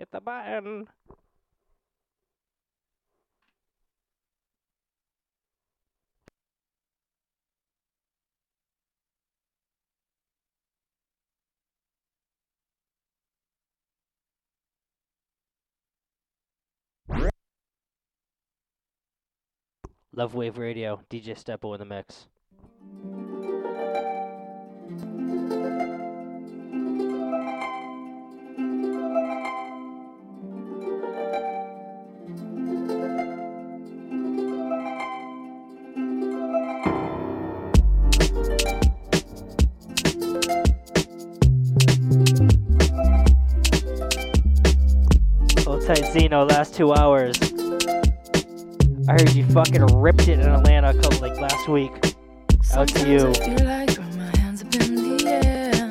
Hit the button. Love Wave Radio, DJ Steppo in the mix. Tight, Zeno. Last two hours. I heard you fucking ripped it in Atlanta a couple like last week. Out to you. I like my hands up in the air.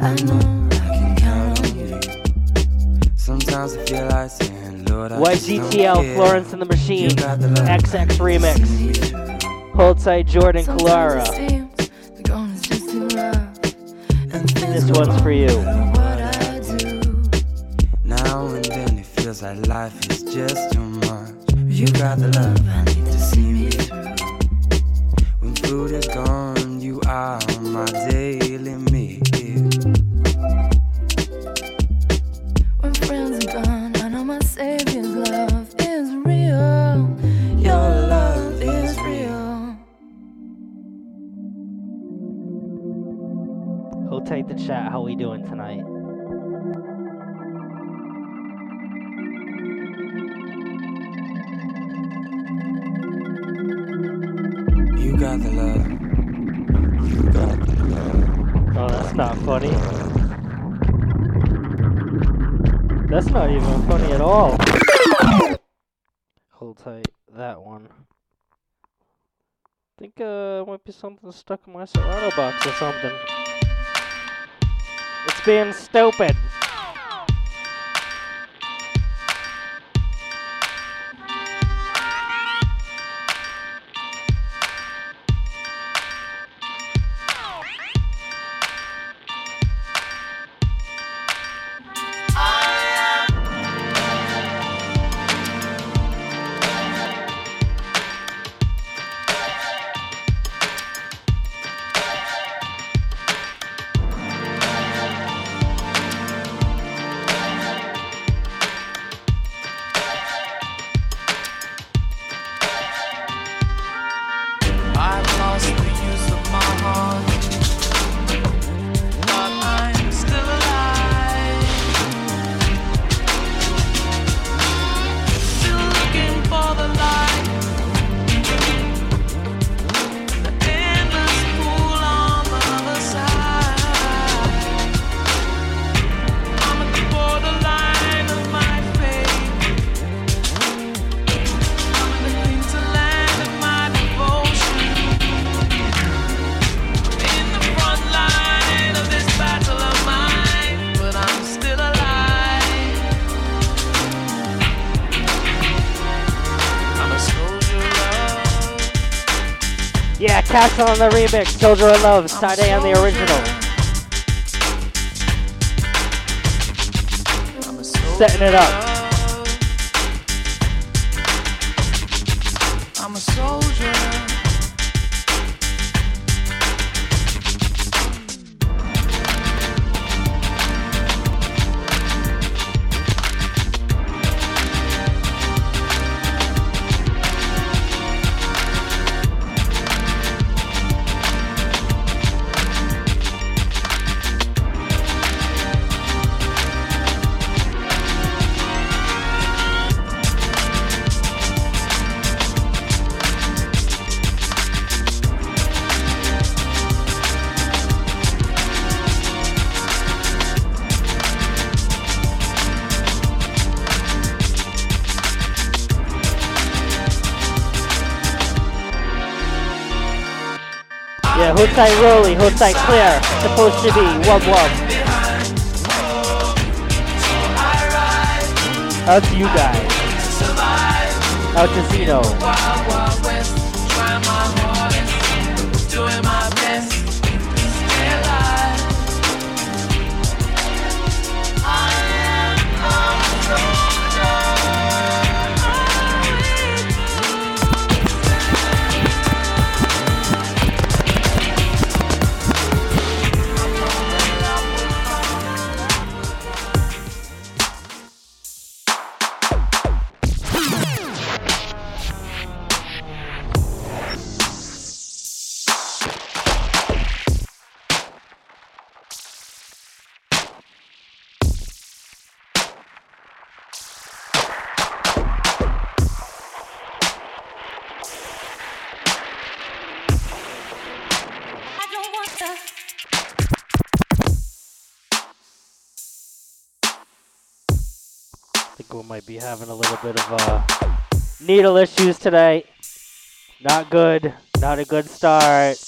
I know I can count on you. Sometimes I feel like saying, Lord, I YGTL. Florence and the Machine, the. XX Remix. Hold tight, Jordan Sometimes Clara. it seems the going is just too rough. And things This one's for you. Like life is just too much. You got the love something stuck in my Serato box or something. It's being stupid. Yeah, Castle on the remix, Soldier of Love, side A on the original. Setting it up. Tight Rolly, hold tight Supposed to be Wub Wub. Out to you guys. Out to Zeno. be having a little bit of uh, needle issues tonight. Not good. Not a good start.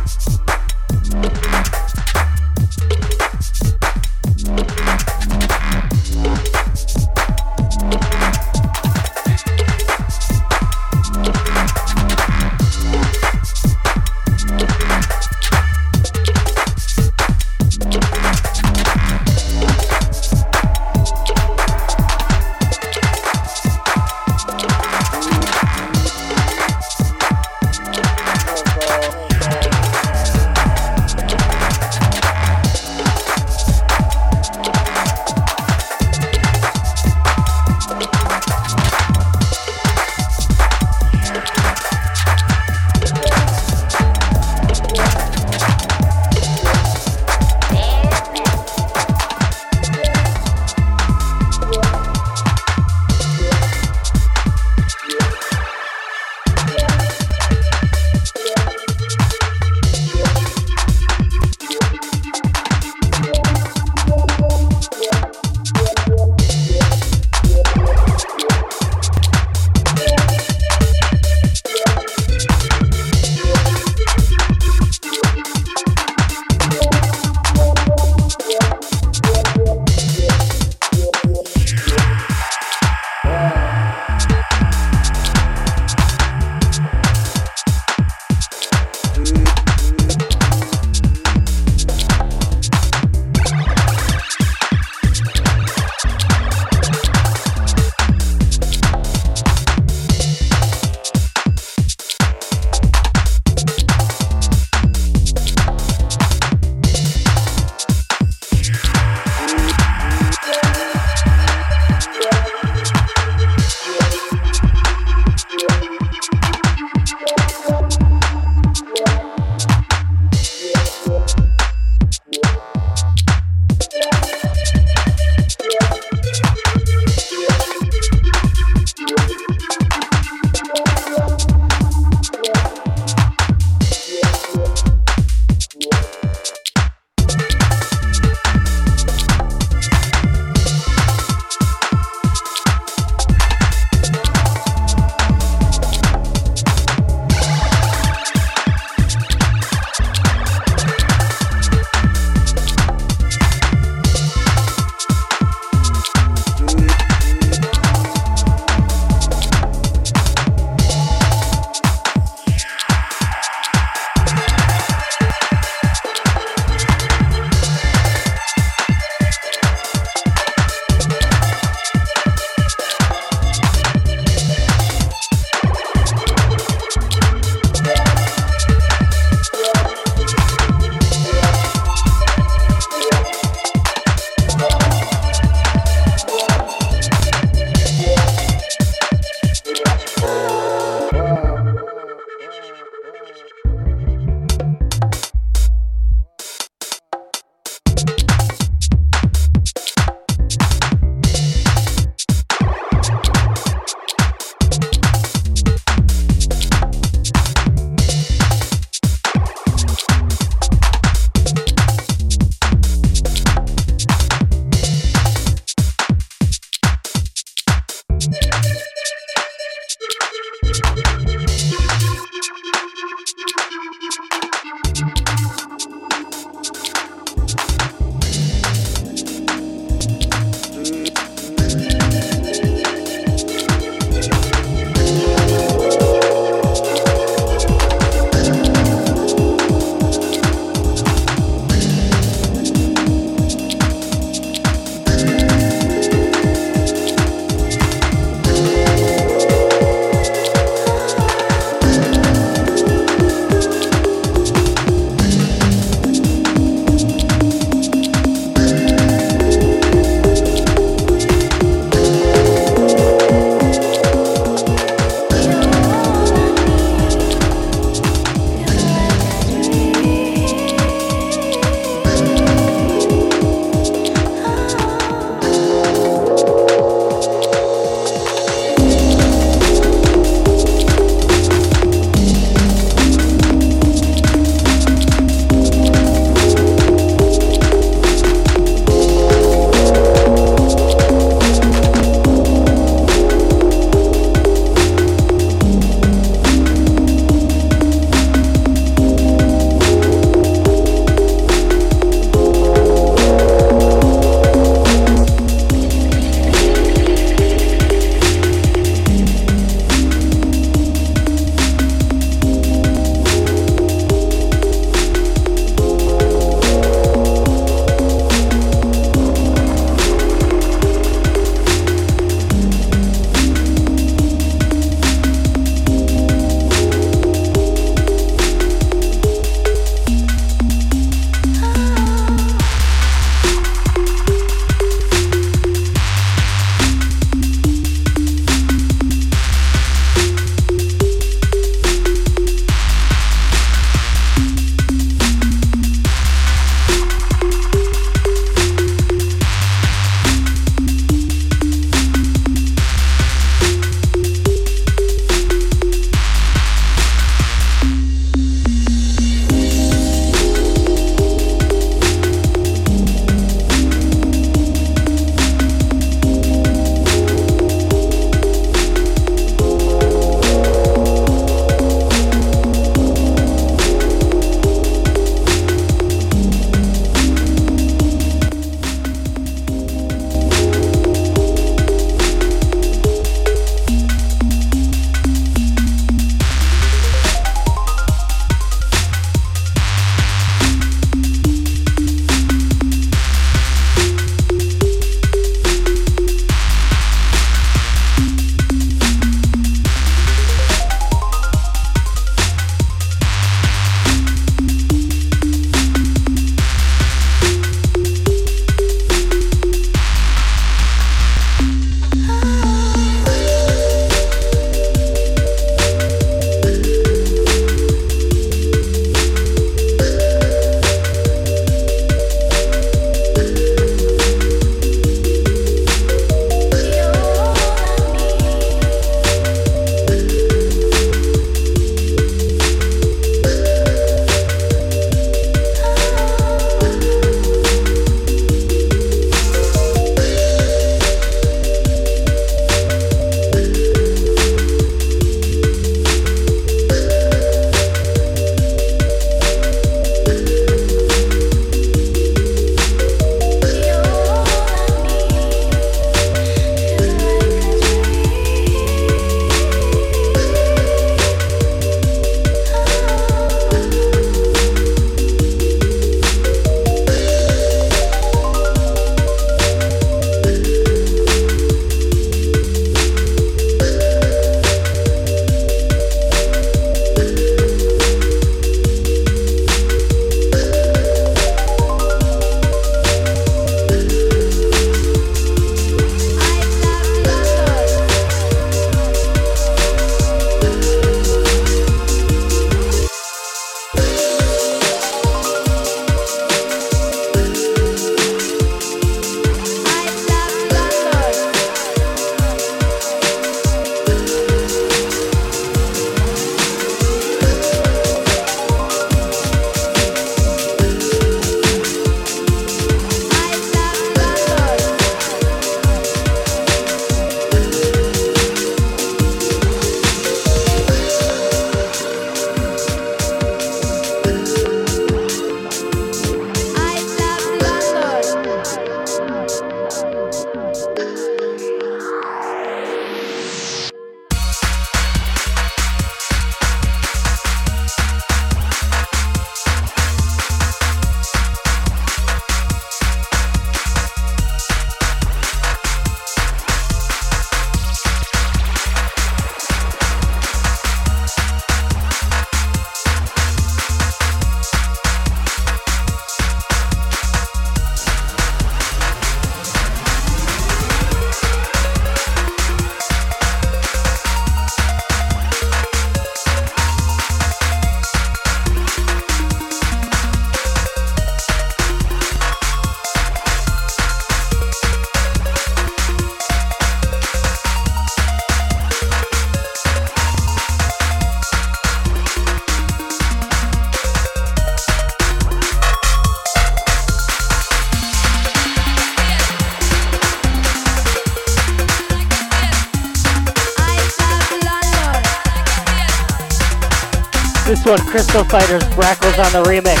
One, Crystal Fighters, Brackles on the remix.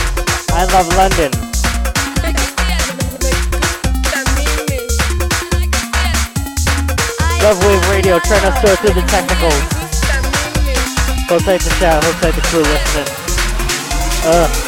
I love London. Love Wave Radio, trying to sort through the technicals. Hold tight the chat, hold tight the crew listening. Uh.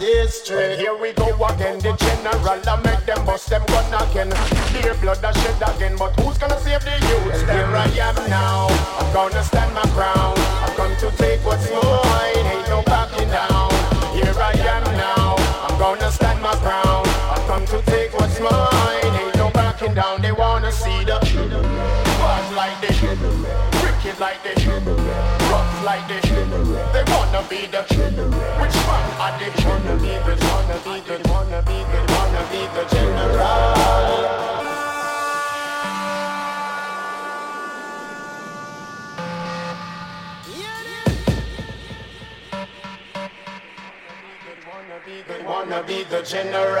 District. Here we go again, the general. I make them bust them gun again. Their blood I shed again, but who's gonna save the youth? Here I am now. I'm gonna stand my ground. I've come to take what's mine. Ain't no backing down. Here I am now. I'm gonna stand my ground. I've come to take what's mine. Ain't no backing down. They wanna see the bad like this, wicked like rough like this. They wanna be the which one are they? Wanna be the, wanna be the, wanna be the, wanna be the general. Wanna be the general.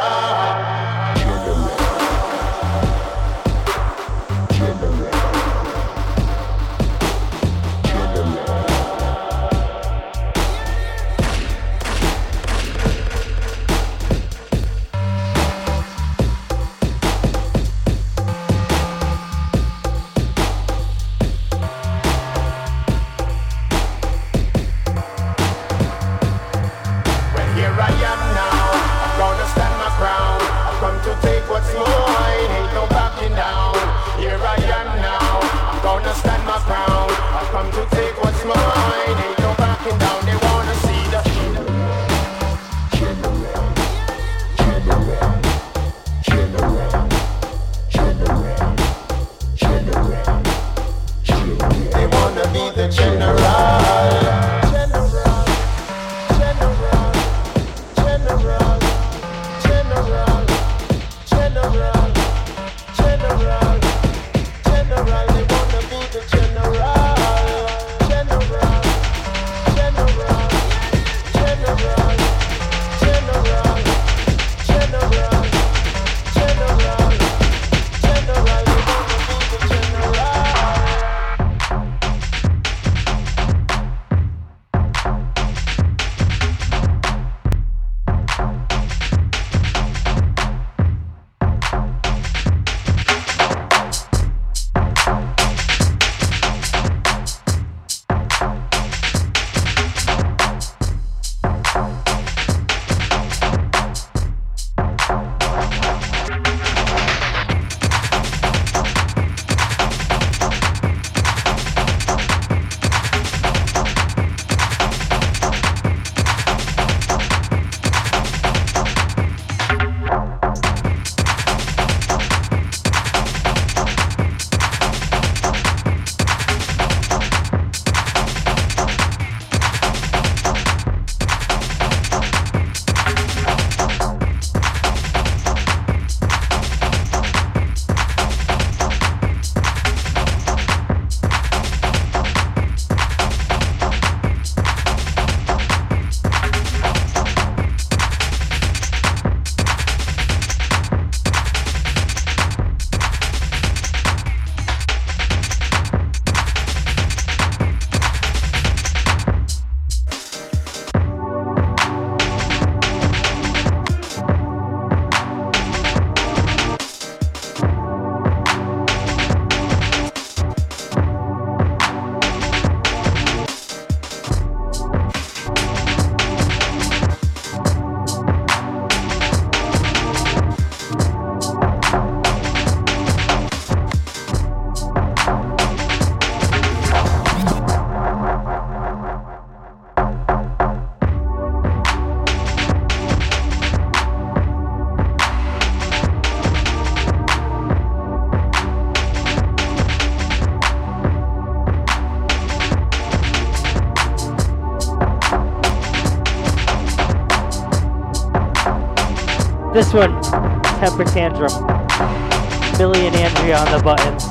Temper Tantrum. Billy and Andrea on the buttons.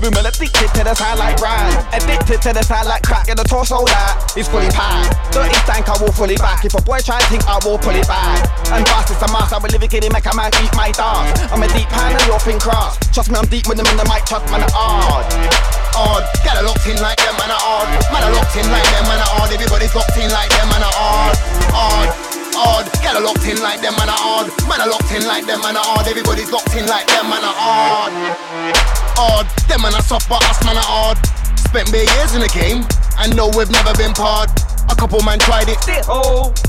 The room, addicted to the sound like brand. Addicted to the sound like crack in the torso that is fully packed. Dirty stank, I will fully back. If a boy try and think, I will pull it back. And fast it's a mask, I will live it, make a man eat my dance. I'm a deep hand and you're thin cross. Trust me, I'm deep with them in the mic, trust man, hard. Hard, get a locked in like them man are hard. Man are locked in like them man are hard. Everybody's locked in like them man are hard. Hard, hard, get a locked in like them man are hard. Man are locked in like them man are hard. Everybody's locked in like them man are hard. Hard, them man are soft but us man are hard. Spent bare years in the game and know we've never been part. A couple man tried it,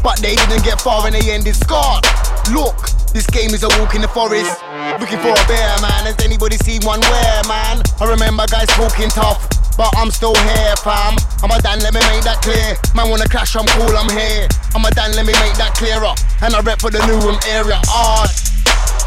but they didn't get far and they ended scarred. Look, this game is a walk in the forest. Looking for a bear, man. Has anybody seen one where, man? I remember guys talking tough. But I'm still here, fam. I'm a Dan, let me make that clear. Man wanna clash, I'm cool, I'm here. I'm a Dan, let me make that clearer. And I rep for the Newham area. Hard,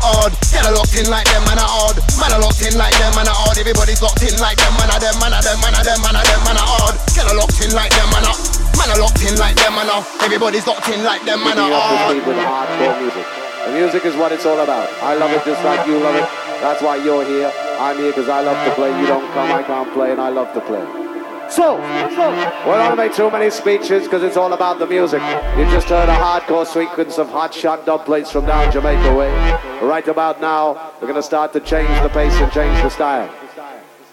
hard. Get a locked in like them, man are hard. Man are locked in like them, man are hard. Everybody's locked in like them, man are them, man are them, man are them, man are them, man are hard. Get a locked in like them, man are. Man are locked in like them, man are. Everybody's locked in like them, man are hard. with hardcore music. The music is what it's all about. I love it just like you love it. That's why you're here. I'm here because I love to play. You don't come, I can't play, and I love to play. So, we don't make too many speeches because it's all about the music. You just heard a hardcore sequence of hot shot dub plates from down Jamaica way. Right about now, we're going to start to change the pace and change the style.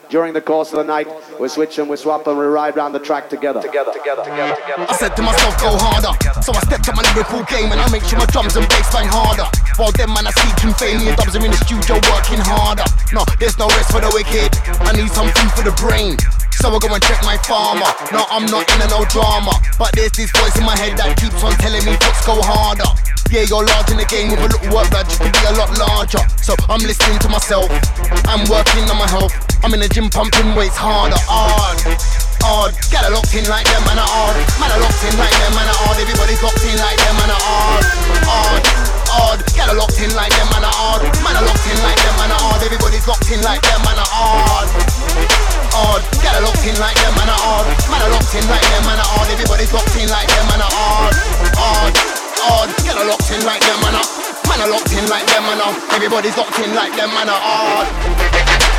During the course of the night, we switch and we swap and we ride round the track together. Together, together, together, together. I said to myself, go harder. So I stepped up my lyrical game and I make sure my drums and bass bang harder. While them man are seeking fame, me and dubs are in the studio working harder. No, there's no rest for the wicked. I need some food for the brain. So I go and check my farmer. No, I'm not in no drama. But there's this voice in my head that keeps on telling me, let's go harder. Yeah, you're large in the game with a little work, but you can be a lot larger. So I'm listening to myself. I'm working on my health. I'm in the gym pumping weights harder, hard, hard. Get a locked in like them, man, are hard. Man, are locked in like them, man, are hard. Everybody's locked in like them, man, are hard, hard, hard. Get a locked in like them, man, are hard. Man, are locked in like them, man, are hard. Everybody's locked in like them, man, are hard. Hard, get a locked in like them, man, are hard. Man, are locked in like them, man, are hard. Everybody's locked in like them, man, are hard, hard, hard. Get a locked in like them, man, are. Man, are locked in like them, man, are. Everybody's locked in like them, man, are hard.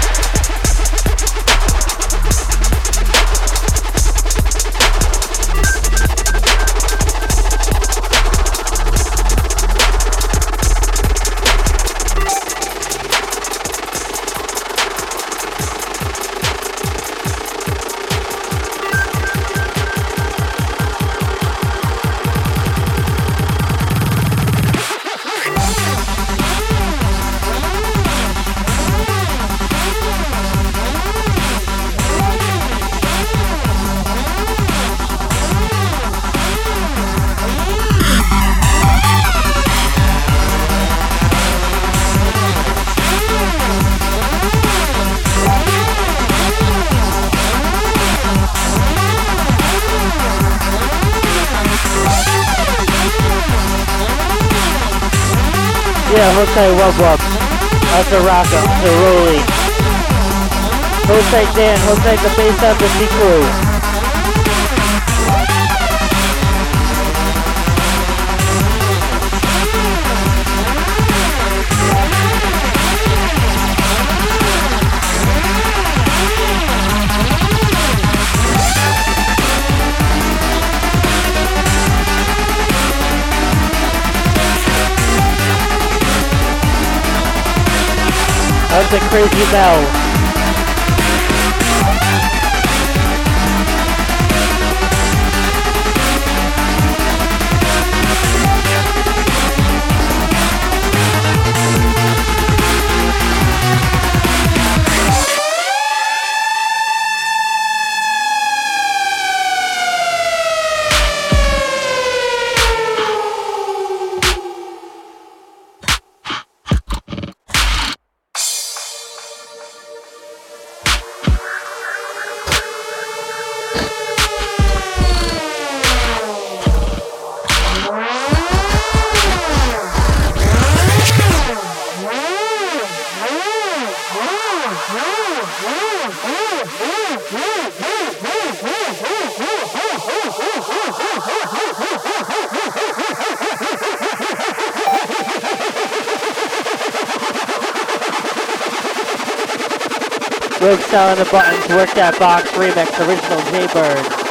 Yeah, Jose Wub Wub. That's a that's a Rolly. Jose Dan, Jose the Bass Embassy Crew. A crazy bell. Style the Buttons, Work That Box remix, original Jaybird.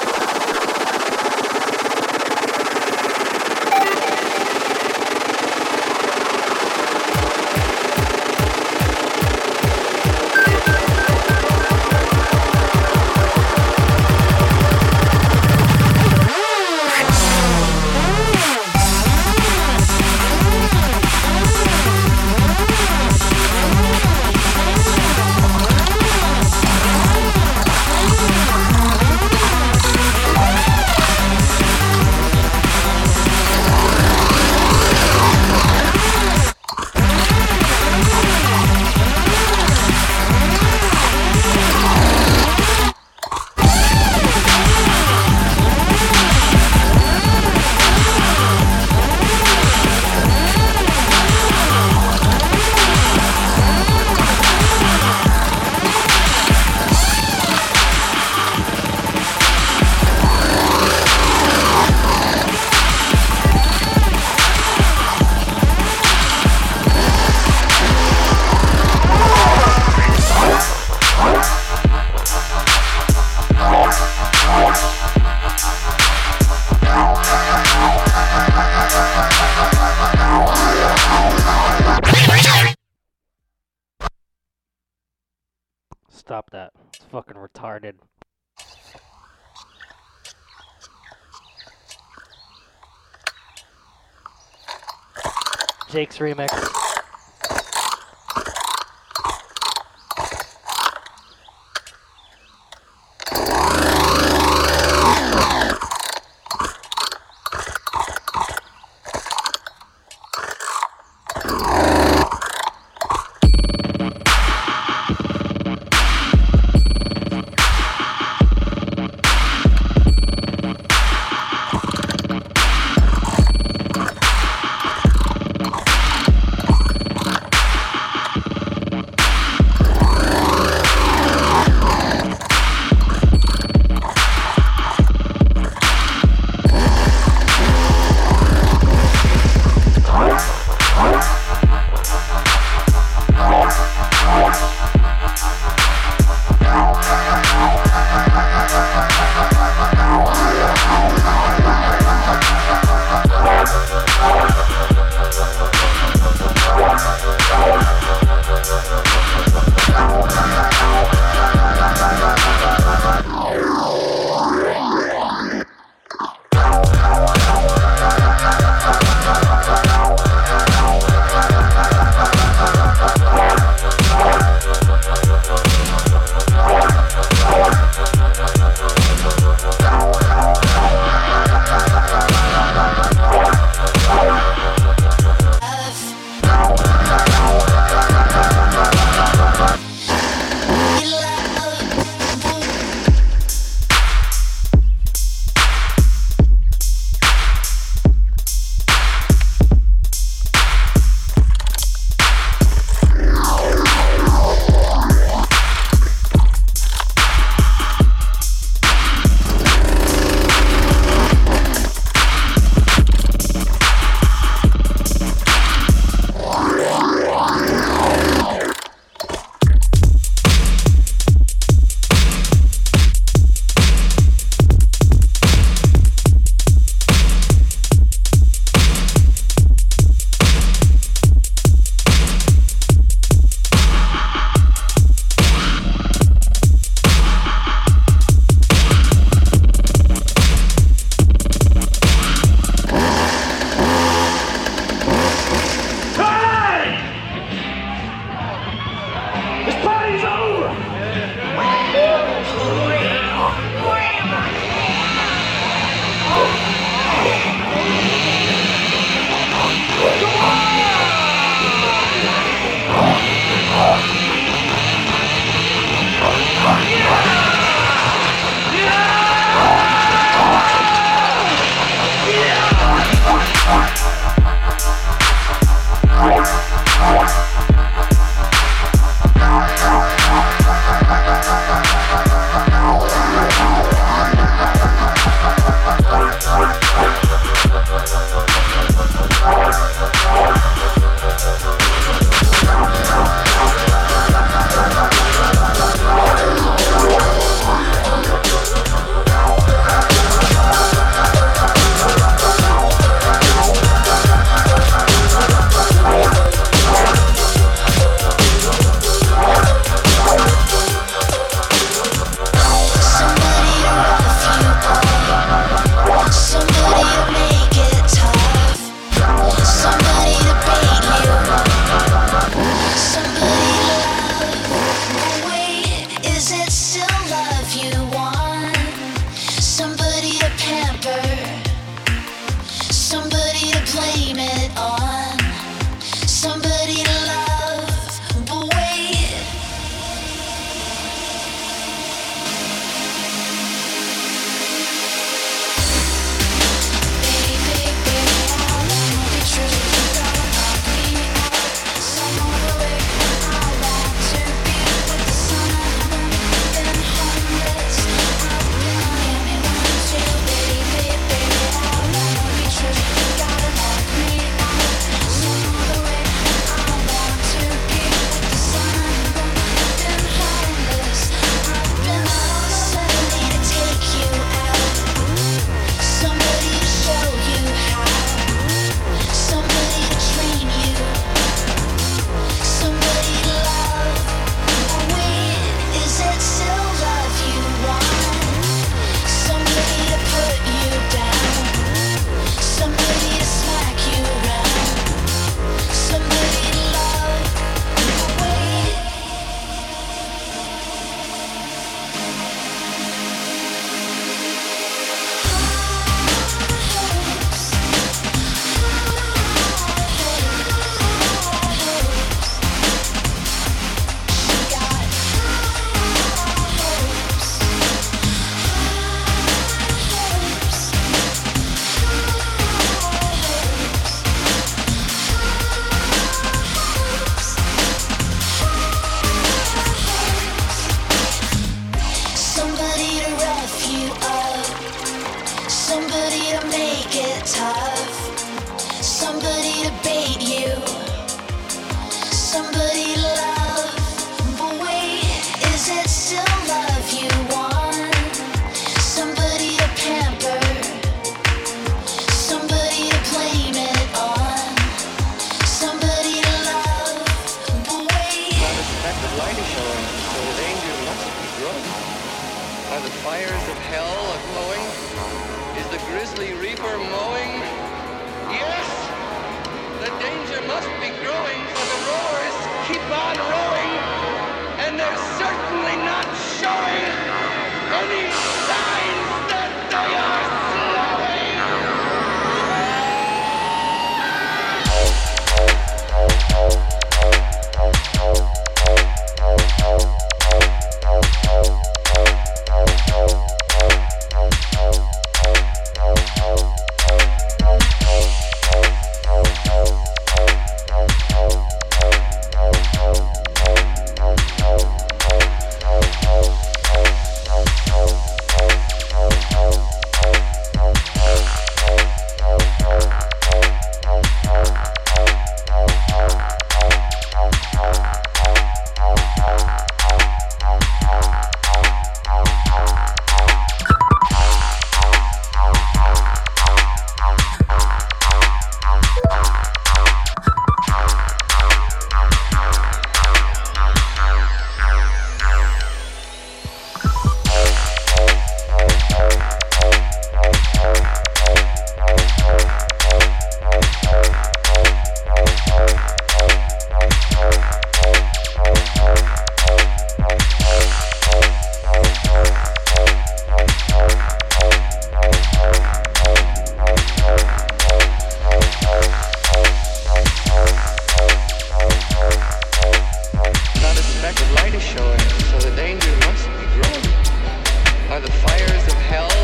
are the fires of hell.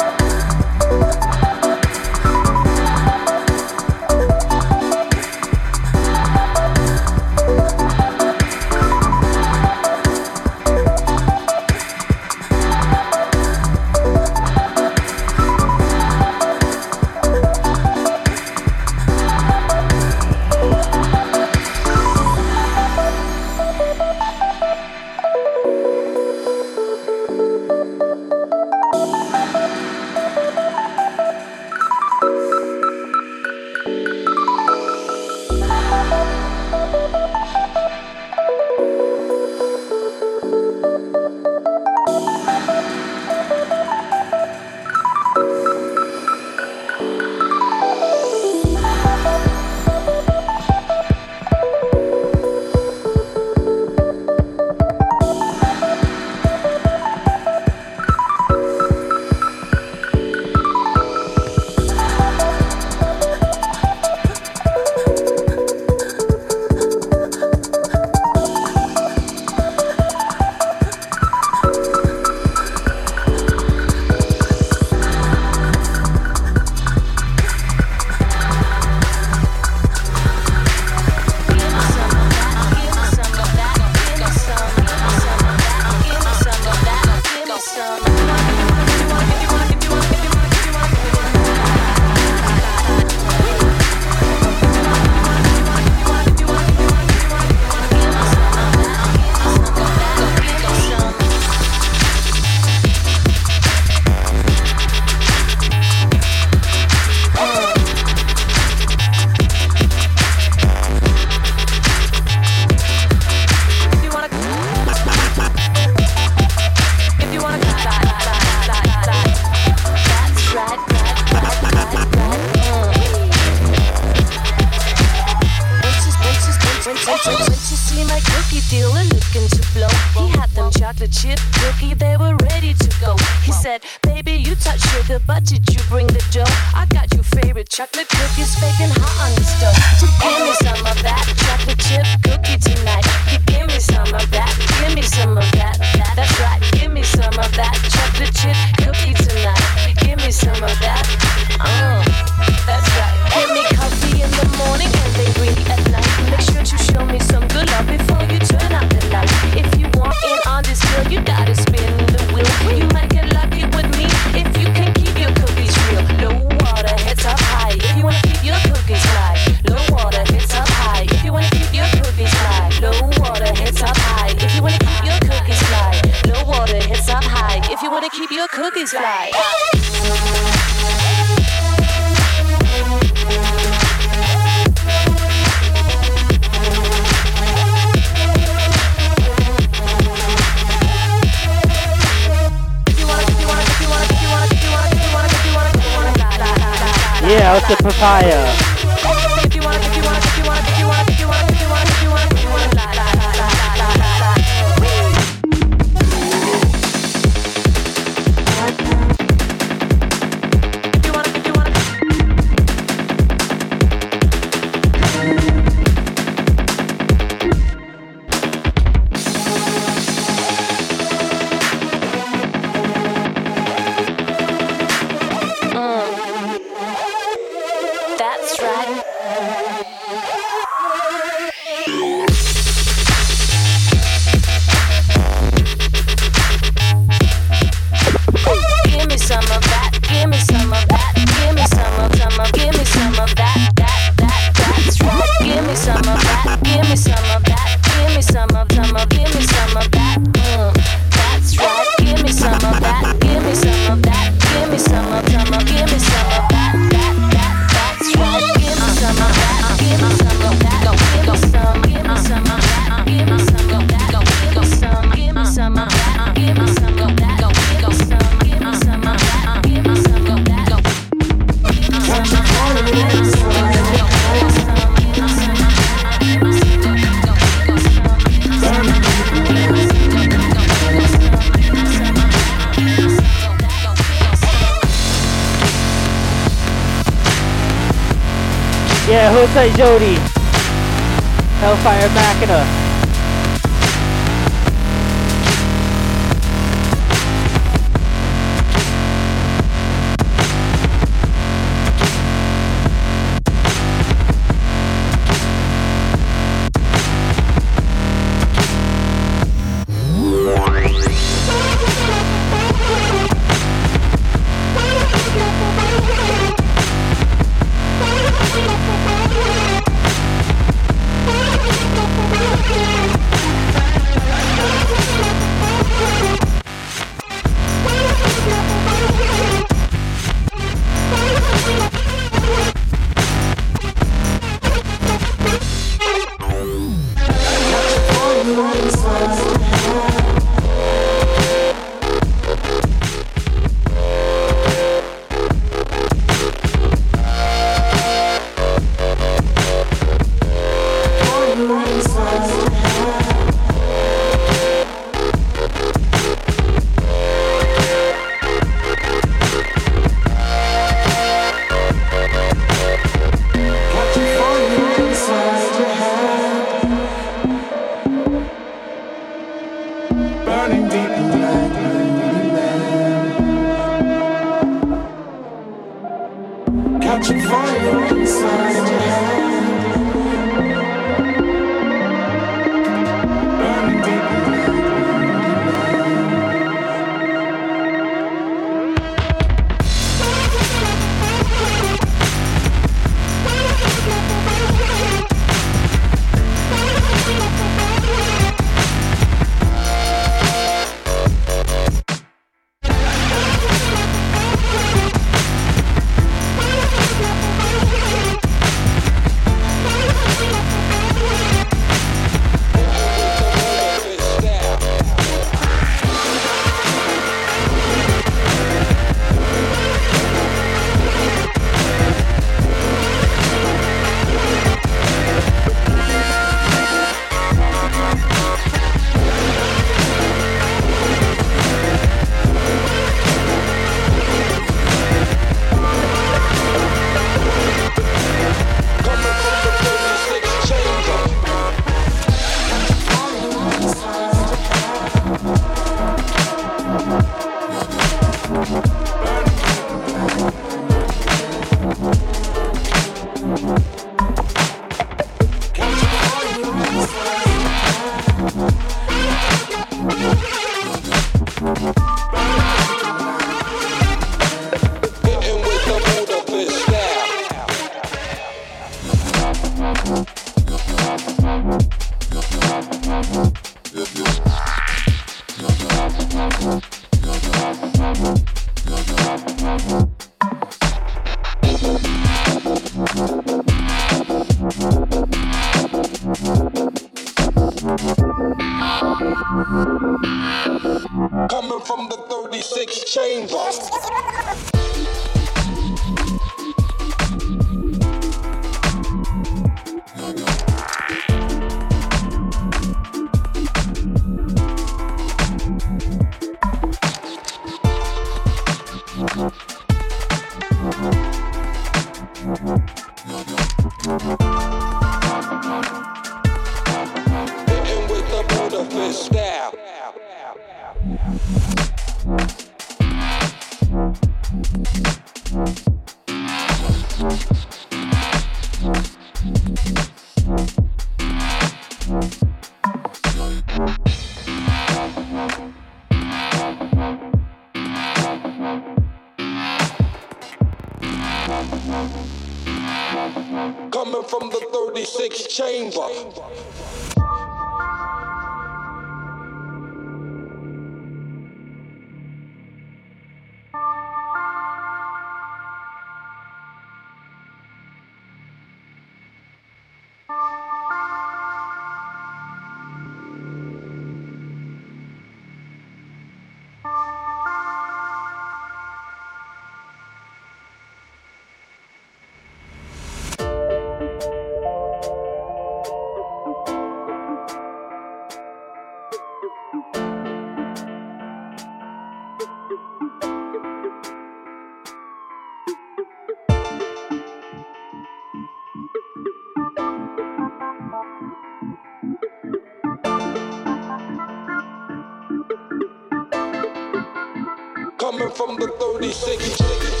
Britney shaking.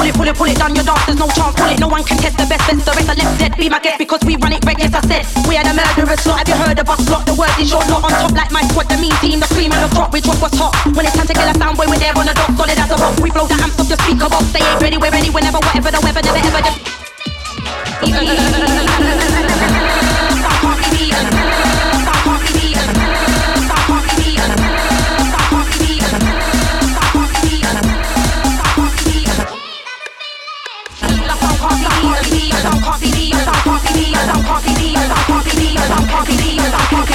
Pull it, pull it, pull it down your dance. There's no chance. Pull it, no one can test the best. Best the rest are left dead. Be my guest because we run it red. Yes, I said we are the murderers. Slot. Have you heard of us? Slot. The word is short, not on top like my squad. The mean team, the cream and the crop. We drop what's hot. When it's time to kill a sound boy, we're there on the dot. Solid as a rock. We blow the amps off the speaker box. They ain't ready, we're ready whenever, whatever the weather. Never ever. Just...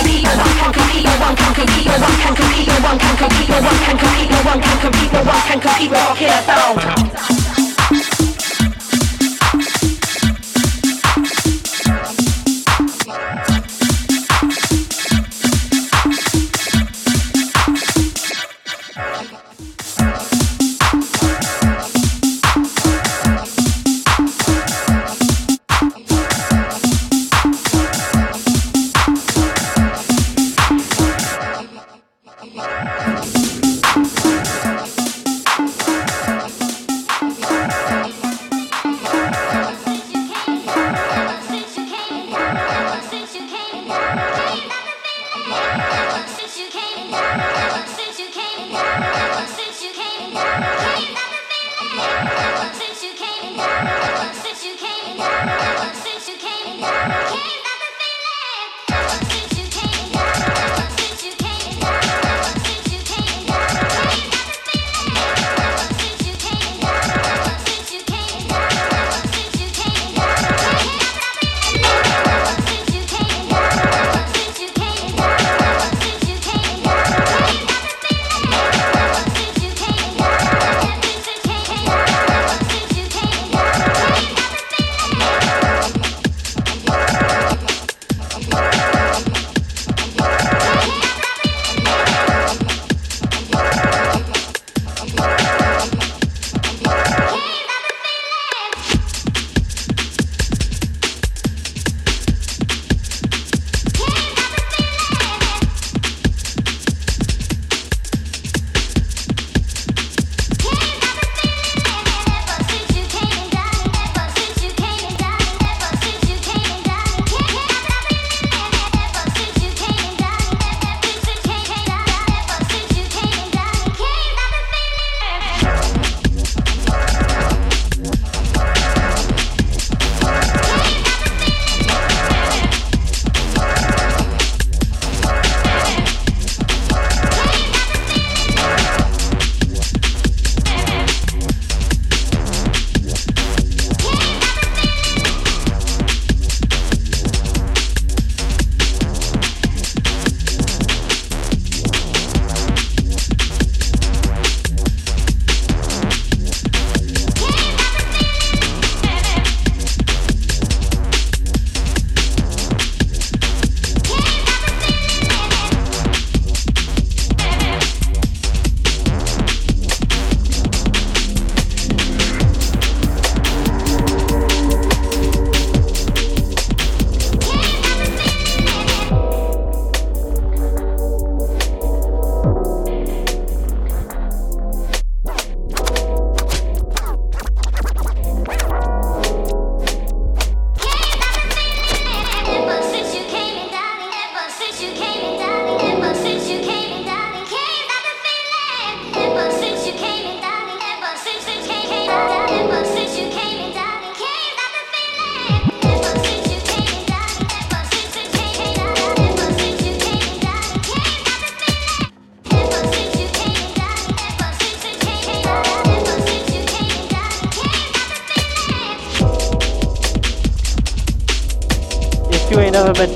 compete. No one can compete. No one can compete. No one can compete. No one can compete. No one can compete with our killer sound.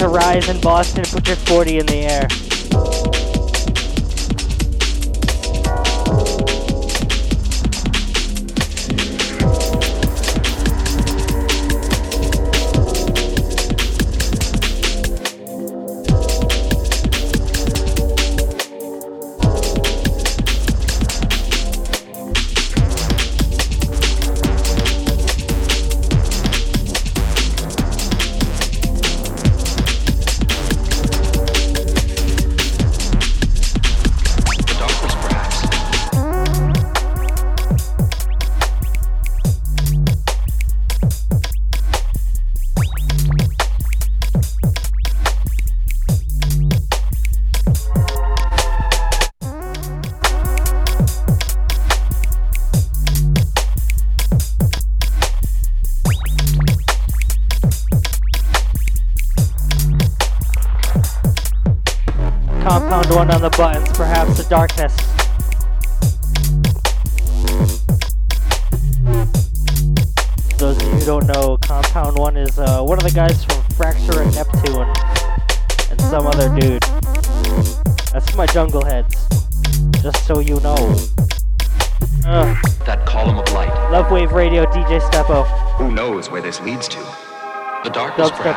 rise in Boston, put your 40 in the air.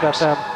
Rock FM.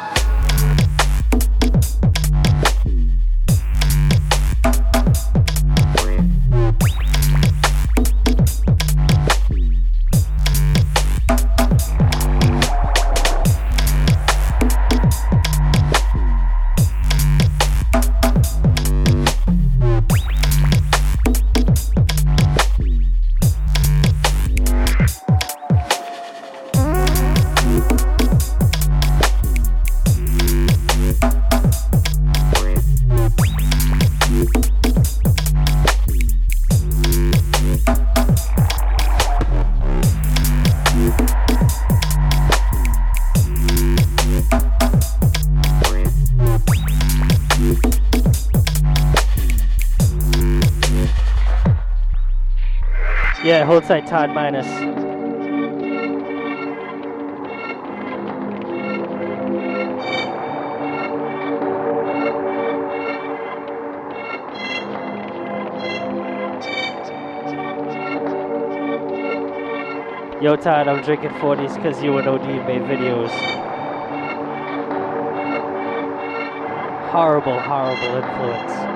Todd Minus. Yo Todd, I'm drinking 40s because you and OD made videos. Horrible, horrible influence.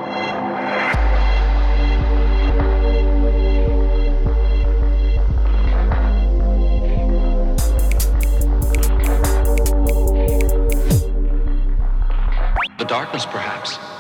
purpose, perhaps.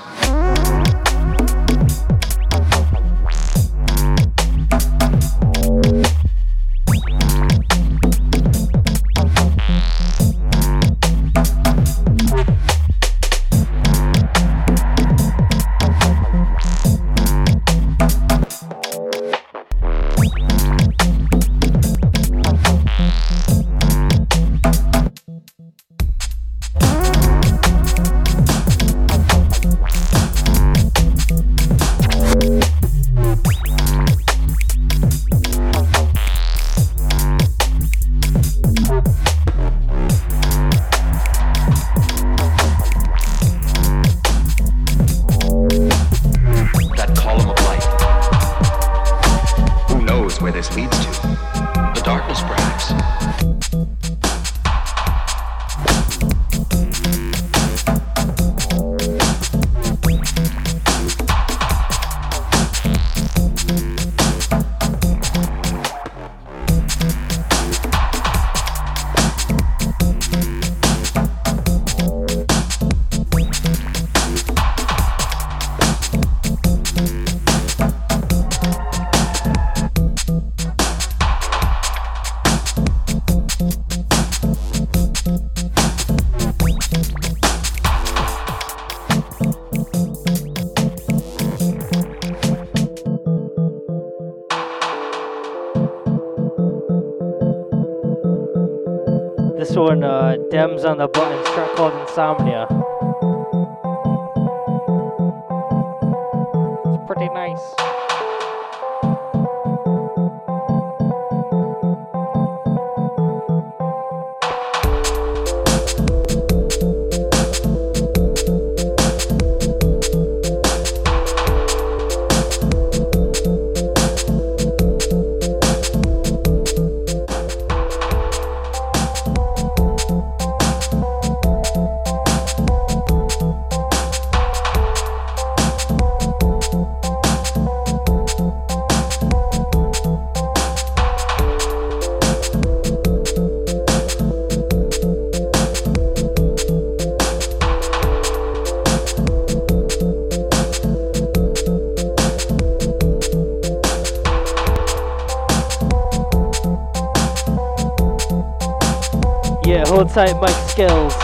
on the Hold tight, Skills.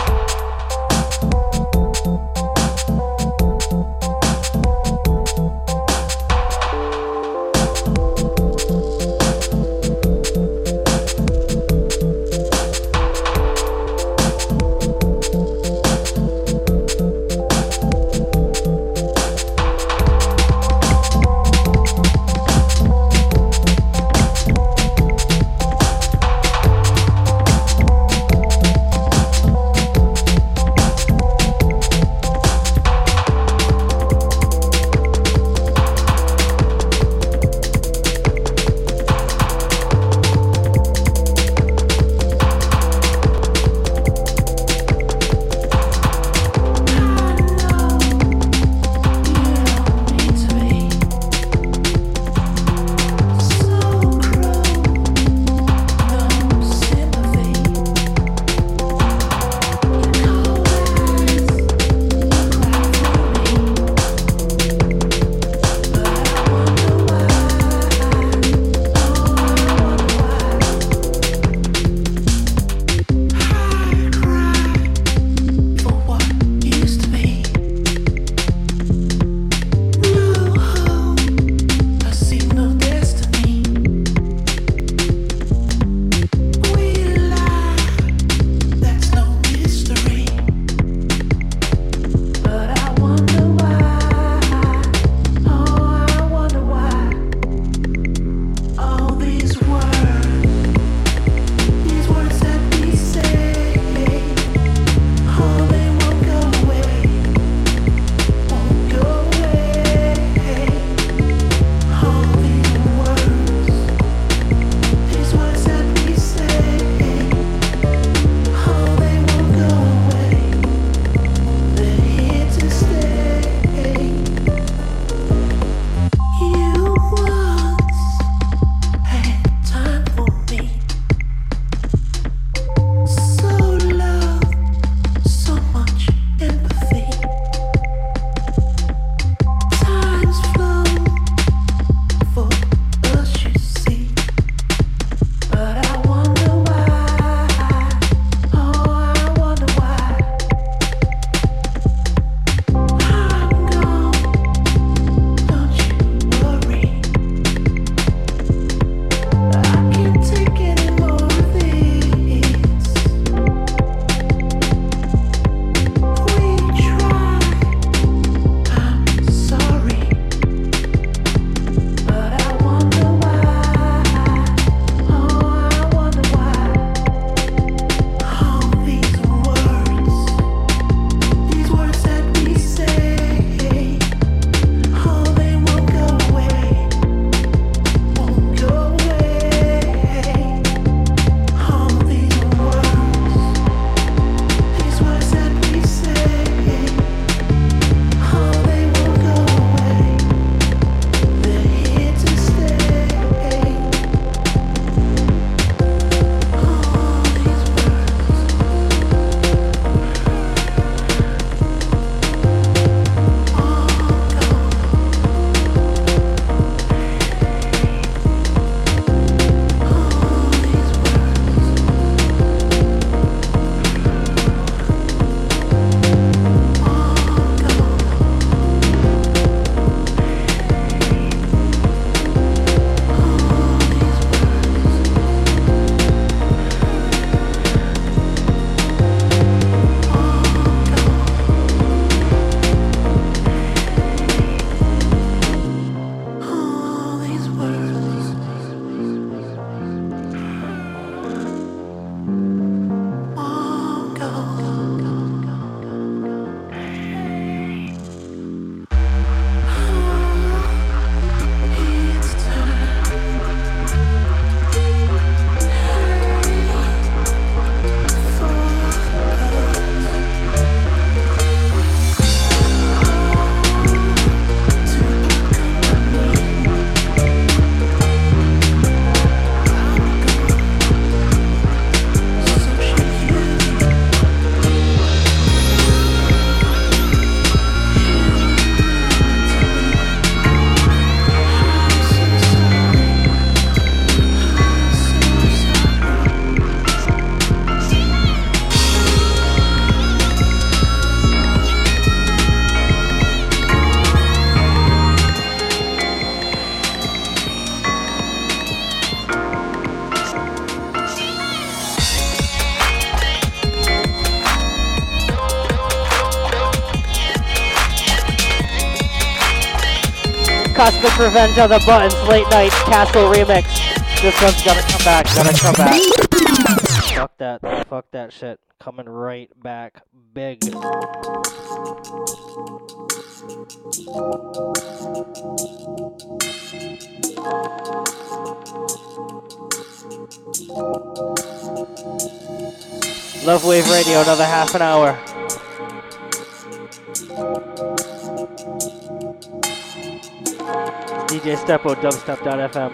Cosmic Revenge on the Buttons, Late Night Castle Remix. This one's gotta come back, gotta come back. Fuck that, fuck that shit. Coming right back big. Love Wave Radio, another half an hour. DJ Stepo, dubstep.fm.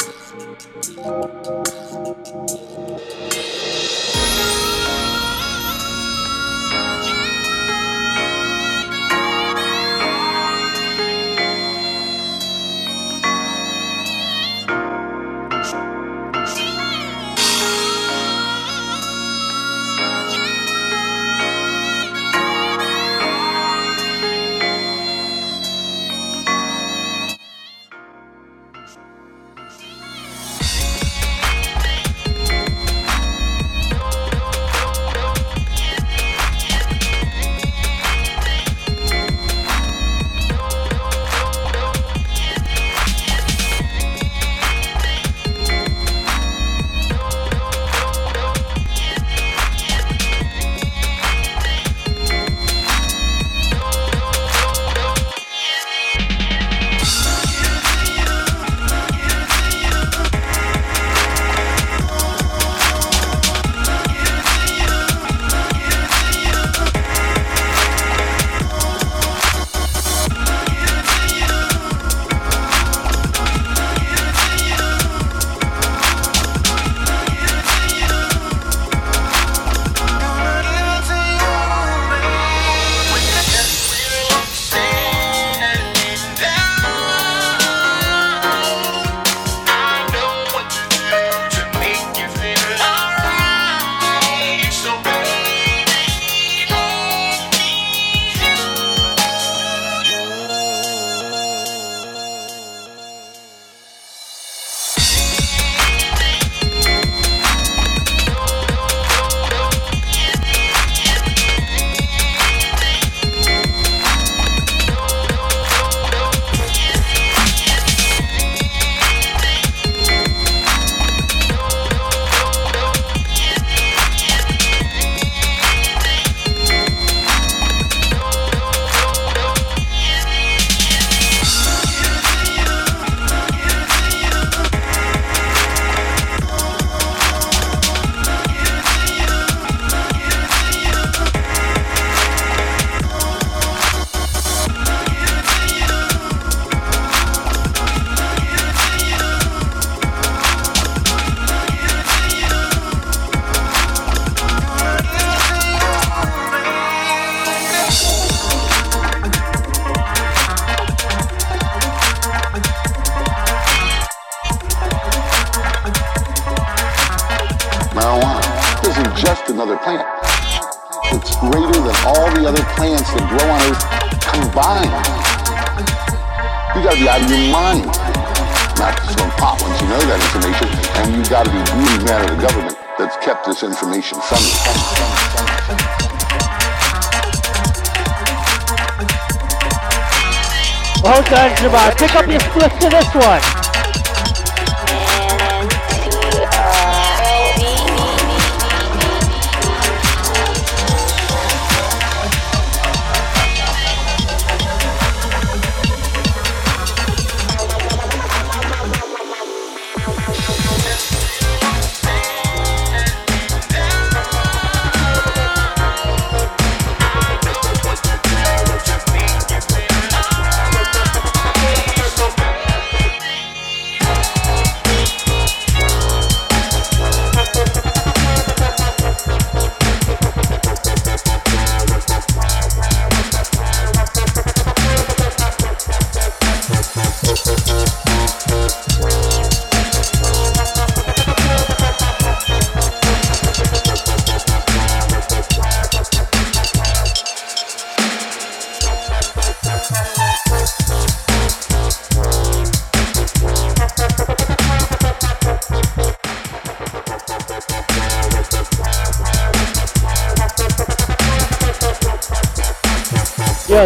Pick up your split to this one.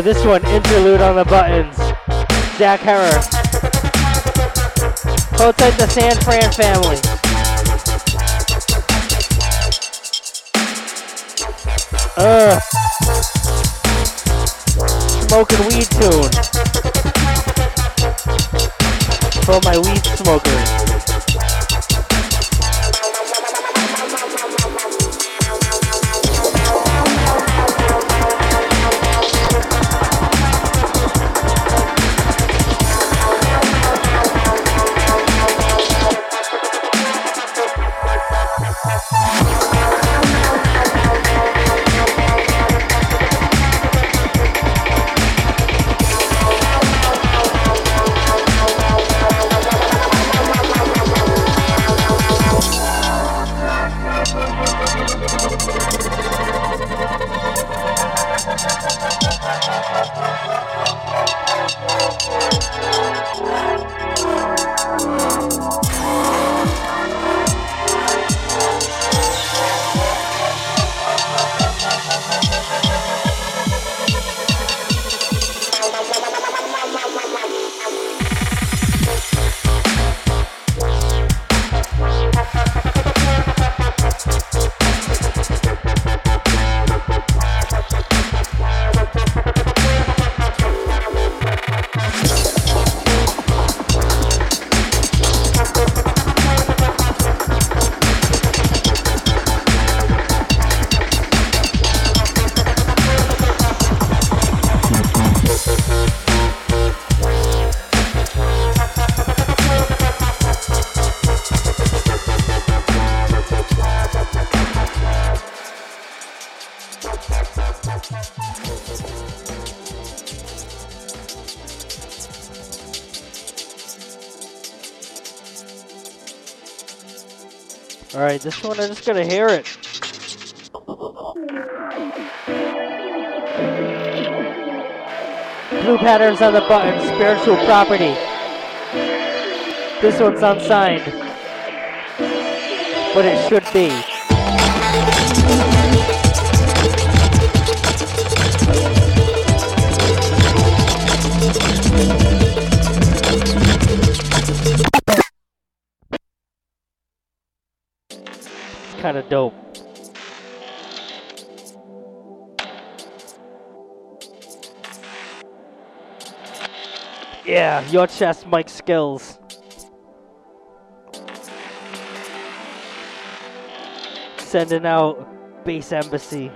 This one, interlude on the buttons. Jack Herer. Hold the San Fran family. Uh. Smoking weed tune. For my weed smokers. This one I'm just gonna hear it. Blue patterns on the button, spiritual property. This one's unsigned. But it should be. Kinda dope. Yeah, your chest, Mike Skills. Sending out Base Embassy.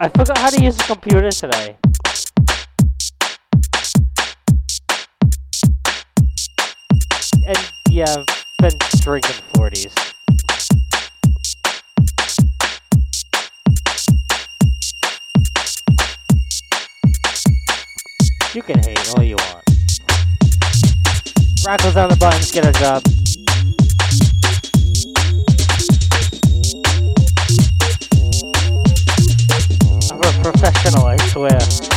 I forgot how to use the computer today. And yeah, I've been drinking 40s. You can hate all you want. Rackles on the buttons, get a job. Professional, I swear.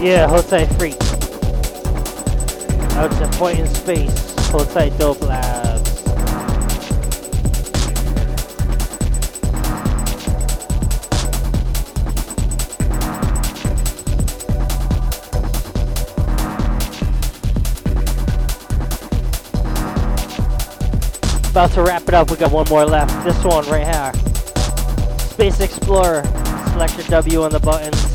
Yeah, Jose Freak. Out to point in space. Jose Dope Labs. About to wrap it up. We got one more left. This one right here. Space Explorer. Select your W on the buttons.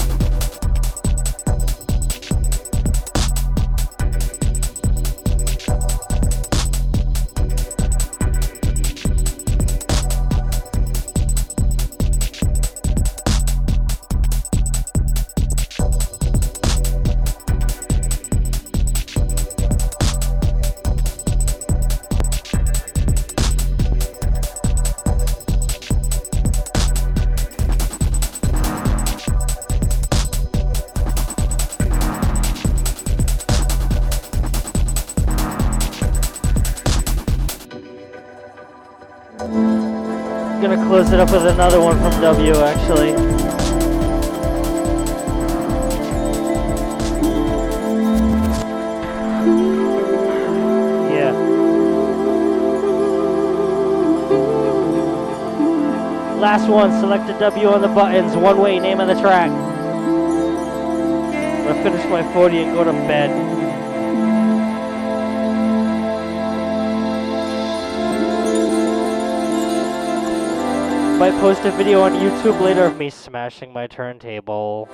Up with another one from W actually. Yeah. Last one, select a W on the buttons, one way, name of the track. Gonna finish my 40 and go to bed. Might post a video on YouTube later of me smashing my turntable.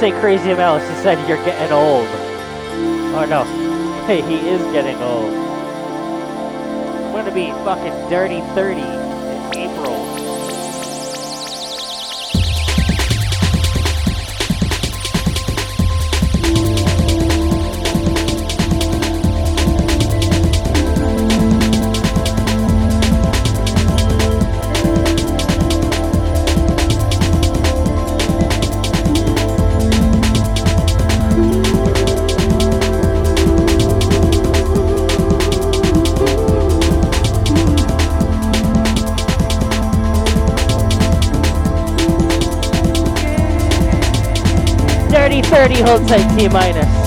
Say crazy Mel. She said you're getting old. Oh no. Hey, he is getting old. I'm gonna be fucking dirty 30 30, hold tight, T minus.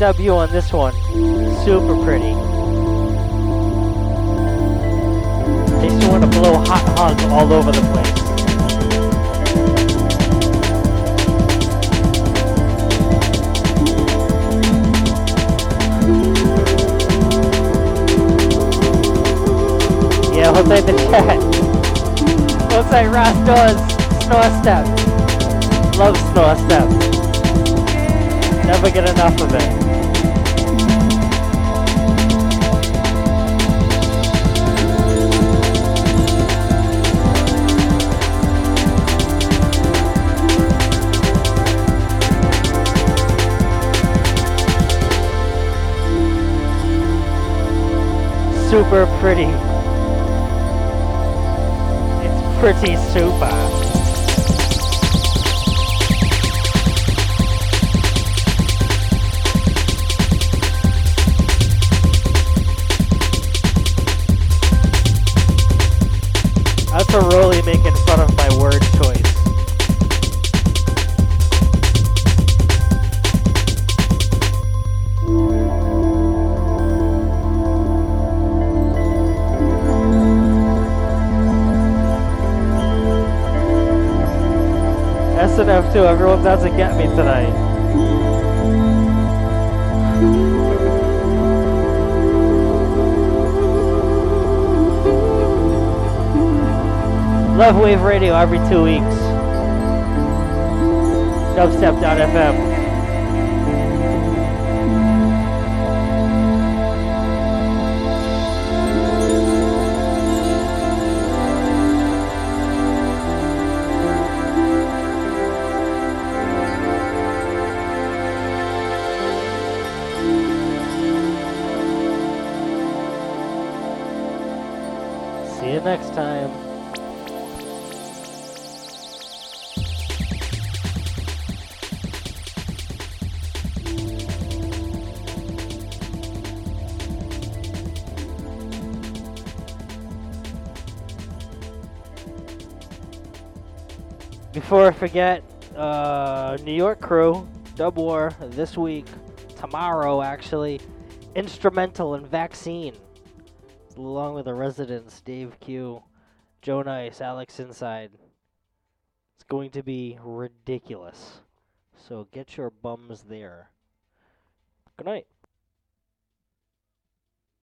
W on this one. Super pretty. Makes you want to blow hot hugs all over the place. Yeah, hold tight the chat. Tight Ross does. Snore step. Love snore step. Never get enough of it. Super pretty. It's pretty super. That's a Rolly too, everyone's out to get me tonight. Love Wave Radio every two weeks. Dubstep.fm. I forget, uh, New York crew, Dub War, this week, tomorrow actually, Instra:mental and Vaccine, along with the residents, Dave Q, Joe Nice, Alex Inside. It's going to be ridiculous. So get your bums there. Good night.